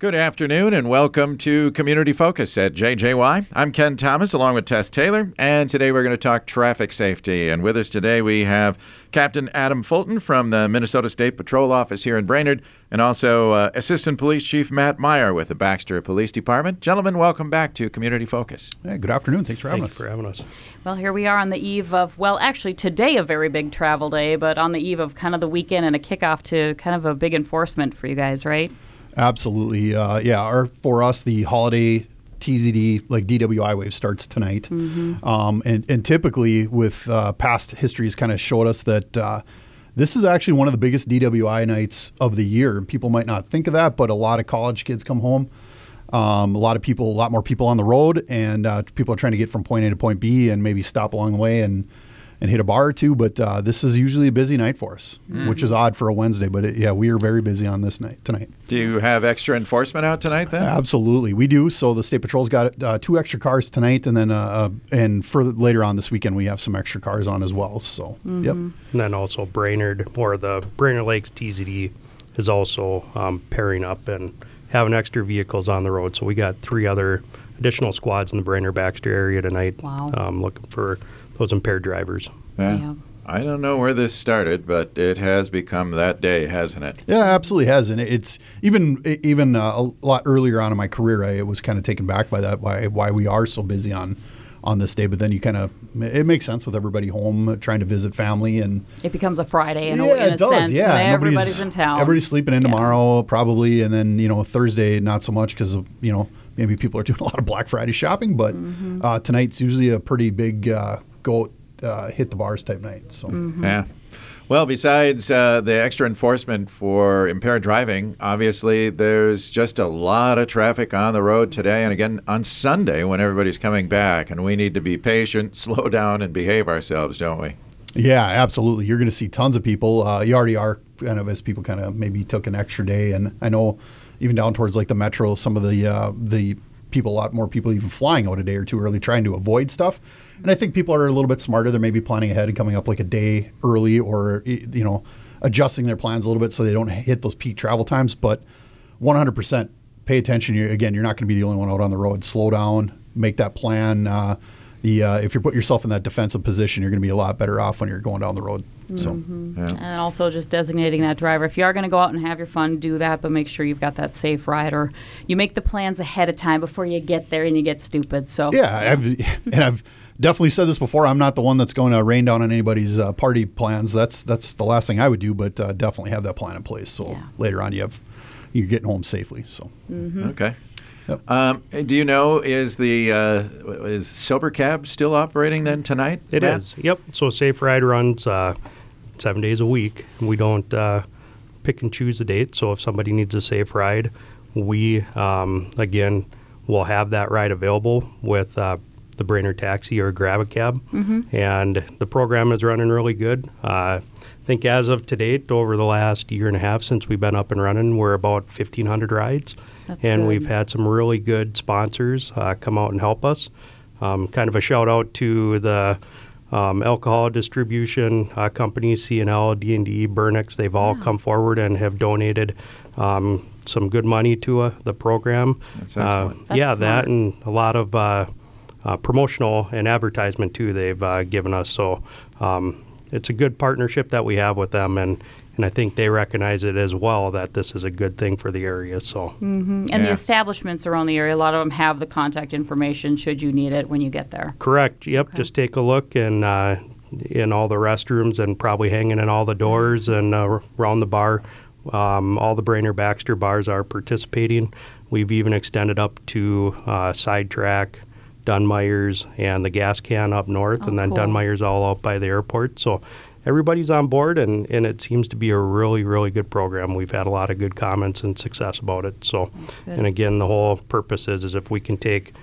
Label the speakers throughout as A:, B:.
A: Good afternoon and welcome to Community Focus at JJY. I'm Ken Thomas along with Tess Taylor, and today we're going to talk traffic safety. And with us today we have Captain Adam Fulton from the Minnesota State Patrol Office here in Brainerd, and also uh, Assistant Police Chief Matt Maier with the Baxter Police Department. Gentlemen, welcome back to Community Focus.
B: Hey, good afternoon. Thanks for having
C: Thanks
B: us.
C: for having us.
D: Well, here we are on the eve of, well, actually today a very big travel day, but on the eve of kind of the weekend and a kickoff to kind of a big enforcement for you guys, right?
B: Absolutely. Uh, yeah, our, for us, the holiday TZD, like DWI wave, starts tonight. Um, and, and typically, with uh, past histories, kind of showed us that uh, this is actually one of the biggest DWI nights of the year. People might not think of that, but a lot of college kids come home. Um, a lot of people, a lot more people on the road, and uh, people are trying to get from point A to point B and maybe stop along the way and and hit a bar or two. But uh, this is usually a busy night for us, which is odd for a Wednesday. But it, yeah, we are very busy on this night tonight.
A: Do you have extra enforcement out tonight then?
B: Absolutely, we do. So the state patrol's got uh, two extra cars tonight, and then uh, uh, and further later on this weekend we have some extra cars on as well. So yep,
C: And then also Brainerd or the Brainerd Lakes TZD is also um, pairing up and having extra vehicles on the road. So we got three other additional squads in the Brainerd Baxter area tonight.
D: Wow.
C: Um, looking for those impaired drivers.
D: Yeah.
A: I don't know where this started, but it has become that day, hasn't it?
B: yeah, absolutely has, and it's even even uh, a lot earlier on in my career, I was kind of taken back by that why why we are so busy on on this day. But then you kind of it makes sense with everybody home uh, trying to visit family and
D: It becomes a Friday in,
B: yeah,
D: a, in
B: it
D: a
B: does.
D: sense.
B: Yeah,
D: and
B: Nobody's-
D: everybody's in town.
B: Everybody's sleeping in
D: Yeah.
B: tomorrow, probably, and then you know Thursday not so much because you know maybe people are doing a lot of Black Friday shopping. But
D: Mm-hmm.
B: uh, tonight's usually a pretty big uh, go uh, hit the bars type night. So
D: Mm-hmm.
A: Yeah. Well, besides uh, the extra enforcement for impaired driving, obviously there's just a lot of traffic on the road today and again on Sunday when everybody's coming back. And we need to be patient, slow down, and behave ourselves, don't we?
B: yeah, absolutely, you're going to see tons of people. Uh, you already are kind of as people kind of maybe took an extra day, and I know even down towards like the metro, some of the uh, the people, a lot more people even flying out a day or two early, trying to avoid stuff. And I think people are a little bit smarter. They're maybe planning ahead and coming up like a day early, or you know, adjusting their plans a little bit so they don't hit those peak travel times. But 100% pay attention. you again, you're not going to be the only one out on the road. Slow down, make that plan. Uh, the uh, if you put yourself in that defensive position, you're going to be a lot better off when you're going down the road. So.
D: And also just designating that driver. If you are going to go out and have your fun, do that, but make sure you've got that safe ride or you make the plans ahead of time before you get there and you get stupid. So
B: Yeah, I've and I've definitely said this before. I'm not the one that's going to rain down on anybody's uh, party plans. That's that's the last thing I would do. But uh, definitely have that plan in place. So
D: Yeah.
B: later on, you have you're getting home safely. So
A: Okay.
B: Yep.
A: Um, do you know is the uh, is sober cab still operating then tonight?
C: It is.
A: Matt?
C: Yep. So Safe Ride runs uh, seven days a week. We don't uh, pick and choose the date. So if somebody needs a safe ride, we um, again will have that ride available with uh, the Brainerd Taxi or Grab a Cab. And the program is running really good. Uh, I think as of to date, over the last year and a half since we've been up and running, we're about 1,500 rides.
D: That's
C: and
D: good.
C: we've had some really good sponsors uh, come out and help us. Um, kind of a shout out to the um, alcohol distribution uh, companies, CNL, D&D, Bernick's. They've all come forward and have donated um, some good money to uh, the program.
A: That's
C: Uh,
A: excellent.
D: That's
C: yeah,
D: smart.
C: that and a lot of uh, uh, promotional and advertisement too. They've uh, given us so um, it's a good partnership that we have with them, and and I think they recognize it as well that this is a good thing for the area. So.
D: and the establishments around the area, a lot of them have the contact information should you need it when you get there.
C: Correct. Yep. Just take a look and uh, in all the restrooms and probably hanging in all the doors and uh, around the bar. Um, all the Brainerd Baxter bars are participating. We've even extended up to uh, Sidetrack, Dunmeyer's, and the Gas Can up north,
D: Oh,
C: and then
D: cool.
C: Dunmeyer's all out by the airport. So everybody's on board, and, and it seems to be a really, really good program. We've had a lot of good comments and success about it. So, and again, the whole purpose is, is if we can take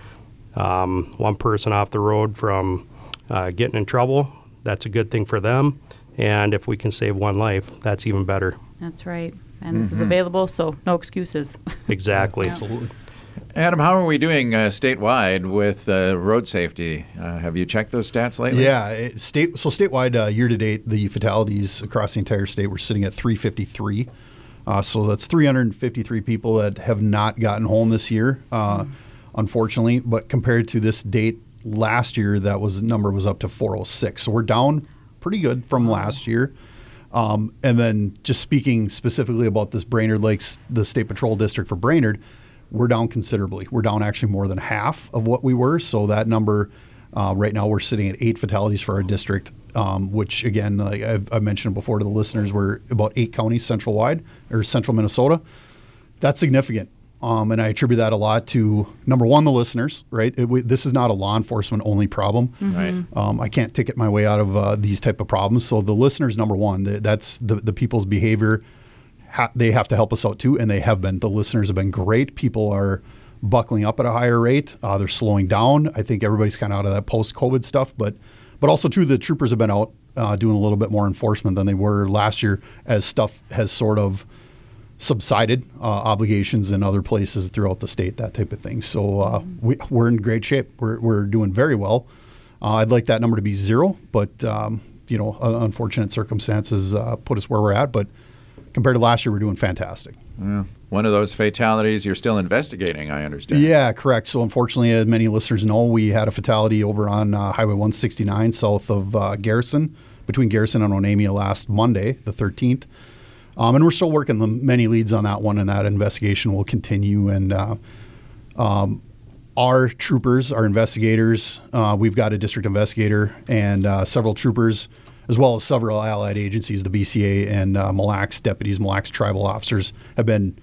C: um, one person off the road from uh, getting in trouble, that's a good thing for them. And if we can save one life, that's even better.
D: That's right. And this is available, so no excuses.
C: Exactly.
B: absolutely.
A: Adam, how are we doing uh, statewide with uh, road safety? Uh, have you checked those stats lately?
B: Yeah, it, state so statewide uh, year to date, the fatalities across the entire state were sitting at 353. Uh, so that's 353 people that have not gotten home this year, uh, unfortunately. But compared to this date last year, that was number was up to 406. So we're down pretty good from last year. Um, and then just speaking specifically about this Brainerd Lakes, the State Patrol District for Brainerd, we're down considerably. We're down actually more than half of what we were. So that number, uh, right now, we're sitting at eight fatalities for our district, um, which again, like I've, I've mentioned before to the listeners, we're about eight counties central wide or central Minnesota. That's significant. Um, and I attribute that a lot to number one, the listeners, right? It, we, this is not a law enforcement only problem.
A: Right.
B: Um, I can't ticket my way out of uh, these type of problems. So the listeners, number one, the, that's the, the people's behavior. Ha- they have to help us out too, and they have been. The listeners have been great. People are buckling up at a higher rate. Uh, they're slowing down. I think everybody's kind of out of that post-COVID stuff, but but also too, the troopers have been out uh, doing a little bit more enforcement than they were last year, as stuff has sort of subsided uh, obligations in other places throughout the state, that type of thing. So uh, we, we're in great shape. We're, we're doing very well. Uh, I'd like that number to be zero, but um, you know, unfortunate circumstances uh, put us where we're at. But compared to last year, we're doing fantastic.
A: Yeah. One of those fatalities you're still investigating, I understand.
B: Yeah, correct. So unfortunately, as many listeners know, we had a fatality over on uh, Highway 169 south of uh, Garrison, between Garrison and Onamia last Monday, the 13th. Um, and we're still working the many leads on that one, and that investigation will continue. And uh, um, our troopers, our investigators, uh, we've got a district investigator and uh, several troopers, as well as several allied agencies, the BCA and uh, Mille Lacs deputies, Mille Lacs tribal officers, have been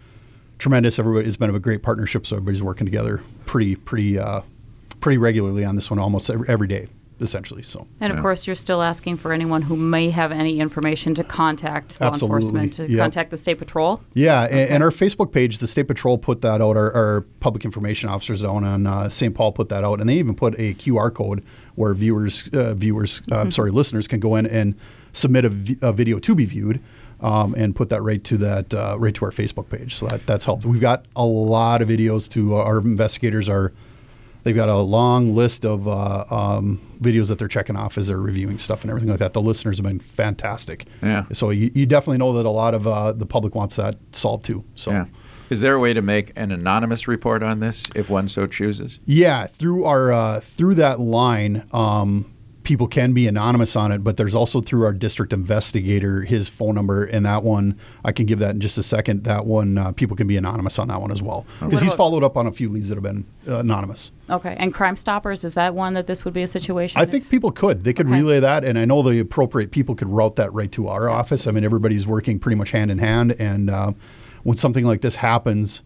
B: tremendous. Everybody, it's been of a great partnership, so everybody's working together pretty, pretty, uh, pretty regularly on this one, almost every, every day, essentially. So.
D: And of
A: Yeah.
D: course, you're still asking for anyone who may have any information to contact law
B: Absolutely.
D: enforcement, to
B: Yep.
D: contact the state patrol.
B: Yeah, a- and, our Facebook page, the State Patrol put that out. Our, our public information officers down on uh, St. Paul put that out, and they even put a QR code where viewers, uh, viewers, uh, I'm sorry, listeners can go in and submit a, video to be viewed, um, and put that right to that uh, right to our Facebook page. So that that's helped. We've got a lot of videos to our investigators are. They've got a long list of uh, um, videos that they're checking off as they're reviewing stuff and everything like that. The listeners have been fantastic.
A: Yeah.
B: So you, you definitely know that a lot of uh, the public wants that solved too. So
A: Yeah. Is there a way to make an anonymous report on this if one so chooses?
B: yeah, through our uh, through that line, um, people can be anonymous on it. But there's also through our district investigator his phone number, and that one I can give that in just a second. That one uh, people can be anonymous on that one as well because he's followed up on a few leads that have been uh, anonymous.
D: Okay. And Crime Stoppers, is that one that this would be a situation?
B: I think people could. They could
D: Okay.
B: relay that, and I know the appropriate people could route that right to our office. I mean, everybody's working pretty much hand in hand, and uh, when something like this happens,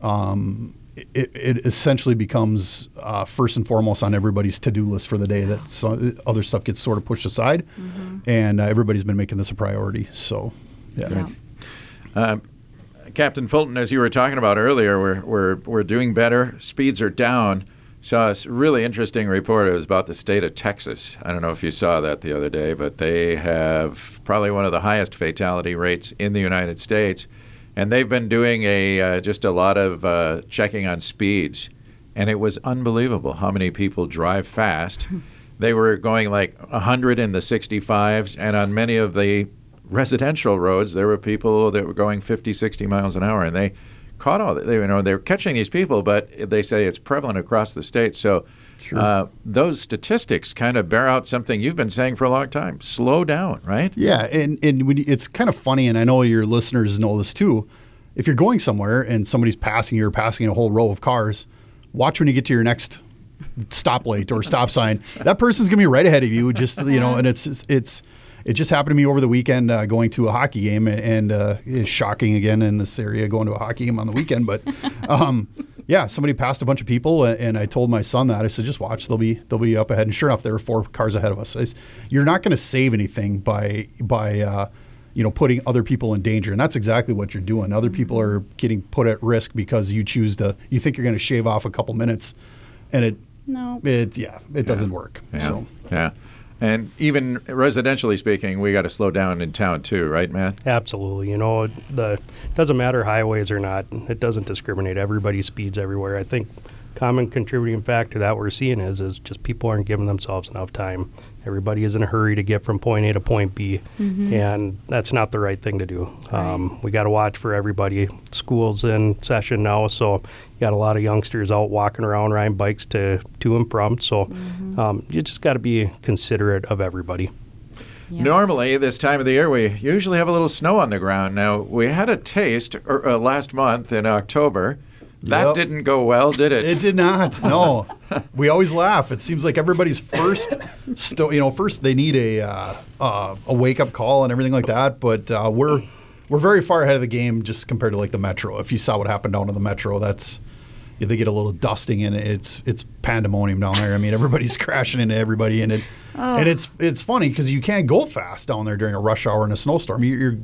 B: um, it, it essentially becomes uh, first and foremost on everybody's to-do list for the day. That so, other stuff gets sort of pushed aside, and uh, everybody's been making this a priority. So, yeah.
D: Yeah.
A: Captain Fulton, as you were talking about earlier, we're, we're, we're doing better. Speeds are down. Saw a really interesting report. It was about the state of Texas. I don't know if you saw that the other day, but they have probably one of the highest fatality rates in the United States. And they've been doing a uh, just a lot of uh, checking on speeds. And it was unbelievable how many people drive fast. They were going like 100 in the 65s, and on many of the residential roads, there were people that were going 50, 60 miles an hour, and they caught all. They, you know, they're catching these people, but they say it's prevalent across the state. So uh, those statistics kind of bear out something you've been saying for a long time: slow down, right?
B: Yeah, and and when you, it's kind of funny, and I know your listeners know this too. If you're going somewhere and somebody's passing you or passing a whole row of cars, watch when you get to your next stoplight or stop sign. That person's gonna be right ahead of you. Just you know, and it's it's it just happened to me over the weekend uh, going to a hockey game, and uh, it's shocking again in this area going to a hockey game on the weekend. But um, yeah, somebody passed a bunch of people, and, I told my son that I said, just watch, they'll be they'll be up ahead. And sure enough, there were four cars ahead of us. I s- you're not going to save anything by by uh, you know putting other people in danger, and that's exactly what you're doing. Other people are getting put at risk because you choose to you think you're going to shave off a couple minutes, and it
D: No.
B: it yeah it doesn't work.
A: Yeah.
B: So.
A: Yeah. And even residentially speaking, we got to slow down in town too, right, Matt?
C: Absolutely. You know, the doesn't matter highways or not. It doesn't discriminate. Everybody speeds everywhere. I think common contributing factor that we're seeing is is just people aren't giving themselves enough time. Everybody is in a hurry to get from point A to point B, and that's not the right thing to do. Um, we got to watch for everybody. School's in session now, so you got a lot of youngsters out walking around riding bikes to to and from. So um, you just got to be considerate of everybody.
D: Yeah.
A: Normally, this time of the year, we usually have a little snow on the ground. Now, we had a taste er, uh, last month in October. That
B: Yep.
A: didn't go well, did it?
B: It did not. No, we always laugh. It seems like everybody's first, sto- you know, first they need a uh, uh, a wake up call and everything like that. But uh, we're we're very far ahead of the game just compared to like the metro. If you saw what happened down in the metro, that's yeah, they get a little dusting and it's it's pandemonium down there. I mean, everybody's crashing into everybody, and it and it's it's funny because you can't go fast down there during a rush hour in a snowstorm. You, you're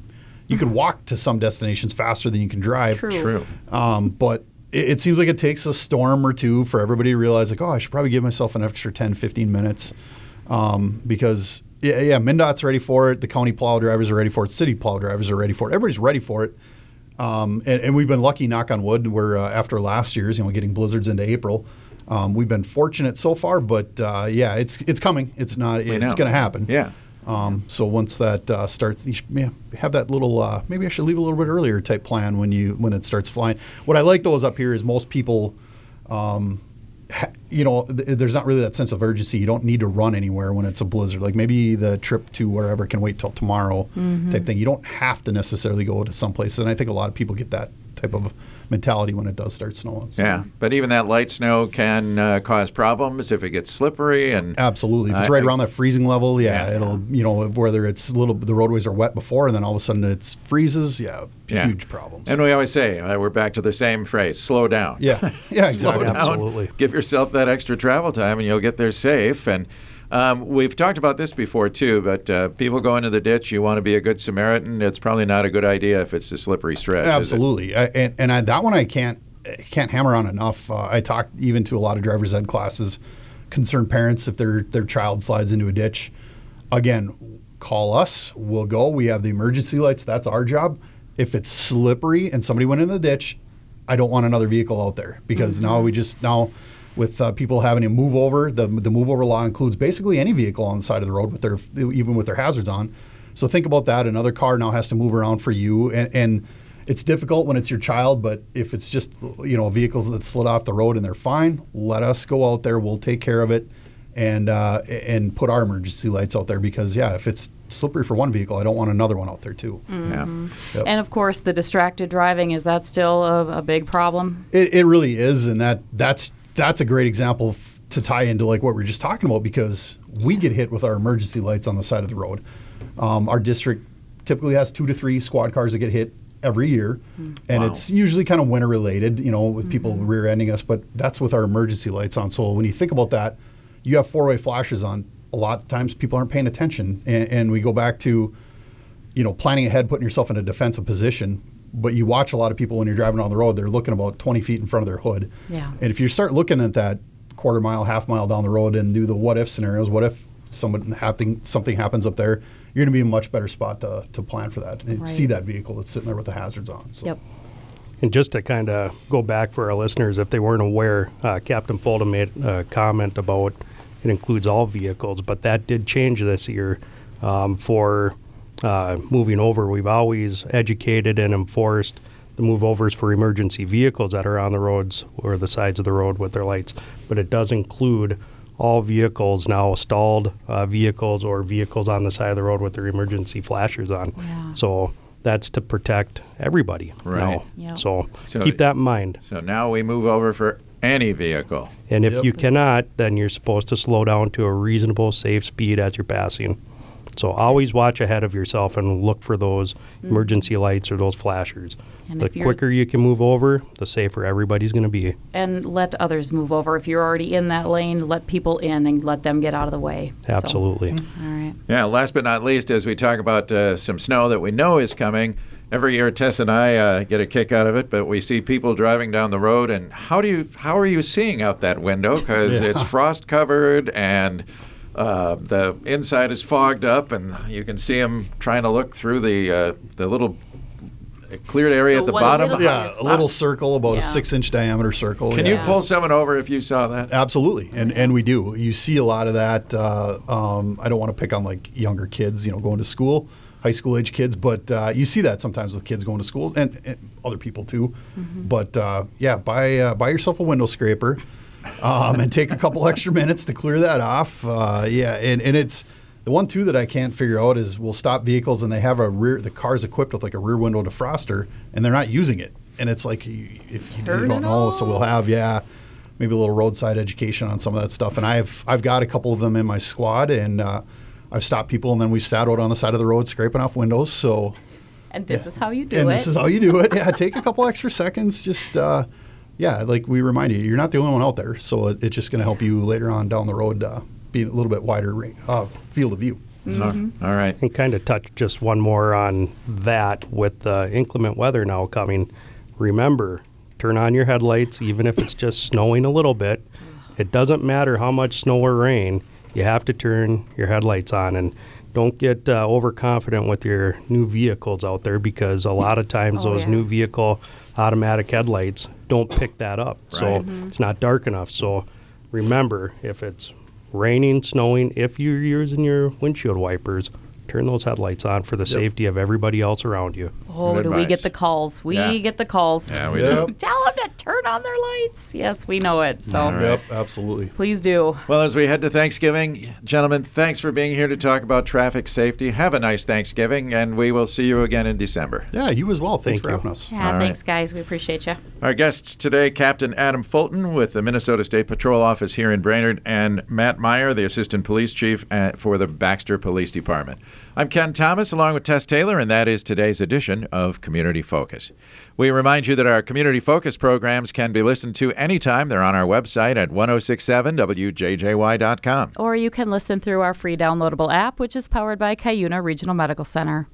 B: you can walk to some destinations faster than you can drive.
D: True.
A: True.
B: Um, but it, it seems like it takes a storm or two for everybody to realize, like, oh, I should probably give myself an extra 10, 15 minutes. Um, because, yeah, yeah, MnDOT's ready for it. The county plow drivers are ready for it. City plow drivers are ready for it. Everybody's ready for it. Um, and, and we've been lucky, knock on wood, where uh, after last year's, you know, getting blizzards into April, um, we've been fortunate so far. But uh, yeah, it's it's coming. It's not. It's going to happen.
A: Yeah.
B: Um, so once that uh, starts, you should, have that little. Uh, maybe I should leave a little bit earlier type plan when you when it starts flying. What I like though is up here is most people, um, ha, you know, th- there's not really that sense of urgency. You don't need to run anywhere when it's a blizzard. Like maybe the trip to wherever can wait till tomorrow type thing. You don't have to necessarily go to some place. And I think a lot of people get that type of mentality when it does start snowing. So-
A: Yeah, but even that light snow can uh, cause problems if it gets slippery and
B: Absolutely. If it's
A: I-
B: right around that freezing level, yeah,
A: Yeah.
B: it'll you know whether it's little the roadways are wet before and then all of a sudden it's freezes, yeah,
A: Yeah.
B: huge problems.
A: And we always say uh, we're back to the same phrase: slow down.
B: yeah, yeah,
A: slow
B: exactly.
A: down.
C: Absolutely.
A: Give yourself that extra travel time, and you'll get there safe. And um, we've talked about this before too. But uh, people go into the ditch. You want to be a good Samaritan. It's probably not a good idea if it's a slippery stretch. is it?
B: Absolutely, I, and and I, that one I can't can't hammer on enough. Uh, I talked even to a lot of driver's ed classes, concerned parents if their their child slides into a ditch. Again, call us. We'll go. We have the emergency lights. That's our job. If it's slippery and somebody went in the ditch, I don't want another vehicle out there because now we just now with uh, people having to move over. The the move over law includes basically any vehicle on the side of the road with their even with their hazards on. So think about that. Another car now has to move around for you, and, and it's difficult when it's your child. But if it's just you know vehicles that slid off the road and they're fine, let us go out there. We'll take care of it, and uh, and put our emergency lights out there because yeah, if it's slippery for one vehicle, I don't want another one out there too.
A: Yeah.
B: Yep.
D: And of course, the distracted driving is that still a, a big problem?
B: It, it really is, and that that's that's a great example f- to tie into like what we are just talking about because we get hit with our emergency lights on the side of the road. Um, our district typically has two to three squad cars that get hit every year, and
A: Wow.
B: it's usually kind of winter related, you know, with people rear-ending us. But that's with our emergency lights on. So when you think about that, you have four-way flashes on. A lot of times people aren't paying attention, and, and we go back to you know, planning ahead, putting yourself in a defensive position. But you watch a lot of people when you're driving on the road; they're looking about 20 feet in front of their hood.
D: Yeah.
B: And if you start looking at that quarter mile, half mile down the road, and do the what if scenarios, what if someone happen, something happens up there, you're going to be in a much better spot to, to plan for that and
D: Right.
B: see that vehicle that's sitting there with the hazards on. So.
D: Yep.
C: And just to kind of go back for our listeners, if they weren't aware, uh, Captain Fulton made a comment about it includes all vehicles, but that did change this year um, for uh, moving over. We've always educated and enforced the move overs for emergency vehicles that are on the roads or the sides of the road with their lights, but it does include all vehicles now stalled uh, vehicles or vehicles on the side of the road with their emergency flashers on.
D: Yeah.
C: So that's to protect everybody
A: Right.
C: now.
D: Yep.
C: So,
A: So-
C: keep that in mind.
A: So now we move over for any vehicle.
C: And if
B: Yep.
C: you cannot, then you're supposed to slow down to a reasonable, safe speed as you're passing. So always watch ahead of yourself and look for those emergency lights or those flashers.
D: And
C: the quicker you can move over, the safer everybody's going to be.
D: And let others move over. If you're already in that lane, let people in and let them get out of the way. So,
C: Absolutely.
D: all right.
A: Yeah, last but not least, as we talk about uh, some snow that we know is coming, every year Tess and I uh, get a kick out of it, but we see people driving down the road, and how do you how are you seeing out that window? Because
B: Yeah.
A: it's frost covered and uh, the inside is fogged up, and you can see them trying to look through the uh, the little cleared area at the
D: One
A: bottom.
D: little-
B: Yeah, a little circle, about
D: Yeah.
B: a six inch diameter circle.
A: Can
B: yeah.
A: you pull someone over if you saw that?
B: Absolutely, and and we do. You see a lot of that. Uh, um, I don't want to pick on like younger kids, you know, going to school, high school age kids, but uh, you see that sometimes with kids going to schools and, and other people too. But uh, yeah, buy uh, buy yourself a window scraper, um, and take a couple extra minutes to clear that off. Uh, yeah, and and it's. The one too that I can't figure out is we'll stop vehicles and they have a rear. The car's equipped with like a rear window defroster and they're not using it. And it's like if you,
D: Turn
B: don't know, so we'll have yeah, maybe a little roadside education on some of that stuff. And I've I've got a couple of them in my squad, and uh, I've stopped people, and then we sat out on the side of the road scraping off windows. So
D: And this is how you do
B: and
D: it.
B: this is how you do it. Yeah, take a couple extra seconds. Just uh, yeah, like we remind you, you're not the only one out there. So it, it's just going to help you later on down the road, uh, be a little bit wider ra- uh, field of view.
A: So, all right.
C: And kind of touch just one more on that with the inclement weather now coming. Remember, turn on your headlights, even if it's just snowing a little bit. It doesn't matter how much snow or rain, you have to turn your headlights on. And don't get uh, overconfident with your new vehicles out there because a lot of times
D: Oh,
C: those
D: yeah.
C: new vehicle automatic headlights don't pick that up. So
A: Right.
C: it's not dark enough. So remember, if it's raining, snowing, if you're using your windshield wipers, turn those headlights on for the safety of everybody else around you.
D: oh,
A: Good
D: do we get the calls? We
A: Yeah.
D: get the calls.
A: Yeah, we
B: Yep.
A: do.
D: Tell them to turn on their lights. Yes, we know it. So
A: All right.
B: Yep, absolutely.
D: please do.
A: Well, as we head to Thanksgiving, gentlemen, thanks for being here to talk about traffic safety. Have a nice Thanksgiving, and we will see you again in December.
B: Yeah, you as well. Thanks
C: Thank
B: for
C: you.
B: having us.
D: Yeah,
A: All right.
D: thanks, guys. We appreciate you.
A: Our guests today, Captain Adam Fulton with the Minnesota State Patrol Office here in Brainerd, and Matt Maier, the Assistant Police Chief uh, for the Baxter Police Department. I'm Ken Thomas, along with Tess Taylor, and that is today's edition of Community Focus. We remind you that our Community Focus programs can be listened to anytime. They're on our website at 1067wjjy.com.
D: Or you can listen through our free downloadable app, which is powered by Cuyuna Regional Medical Center.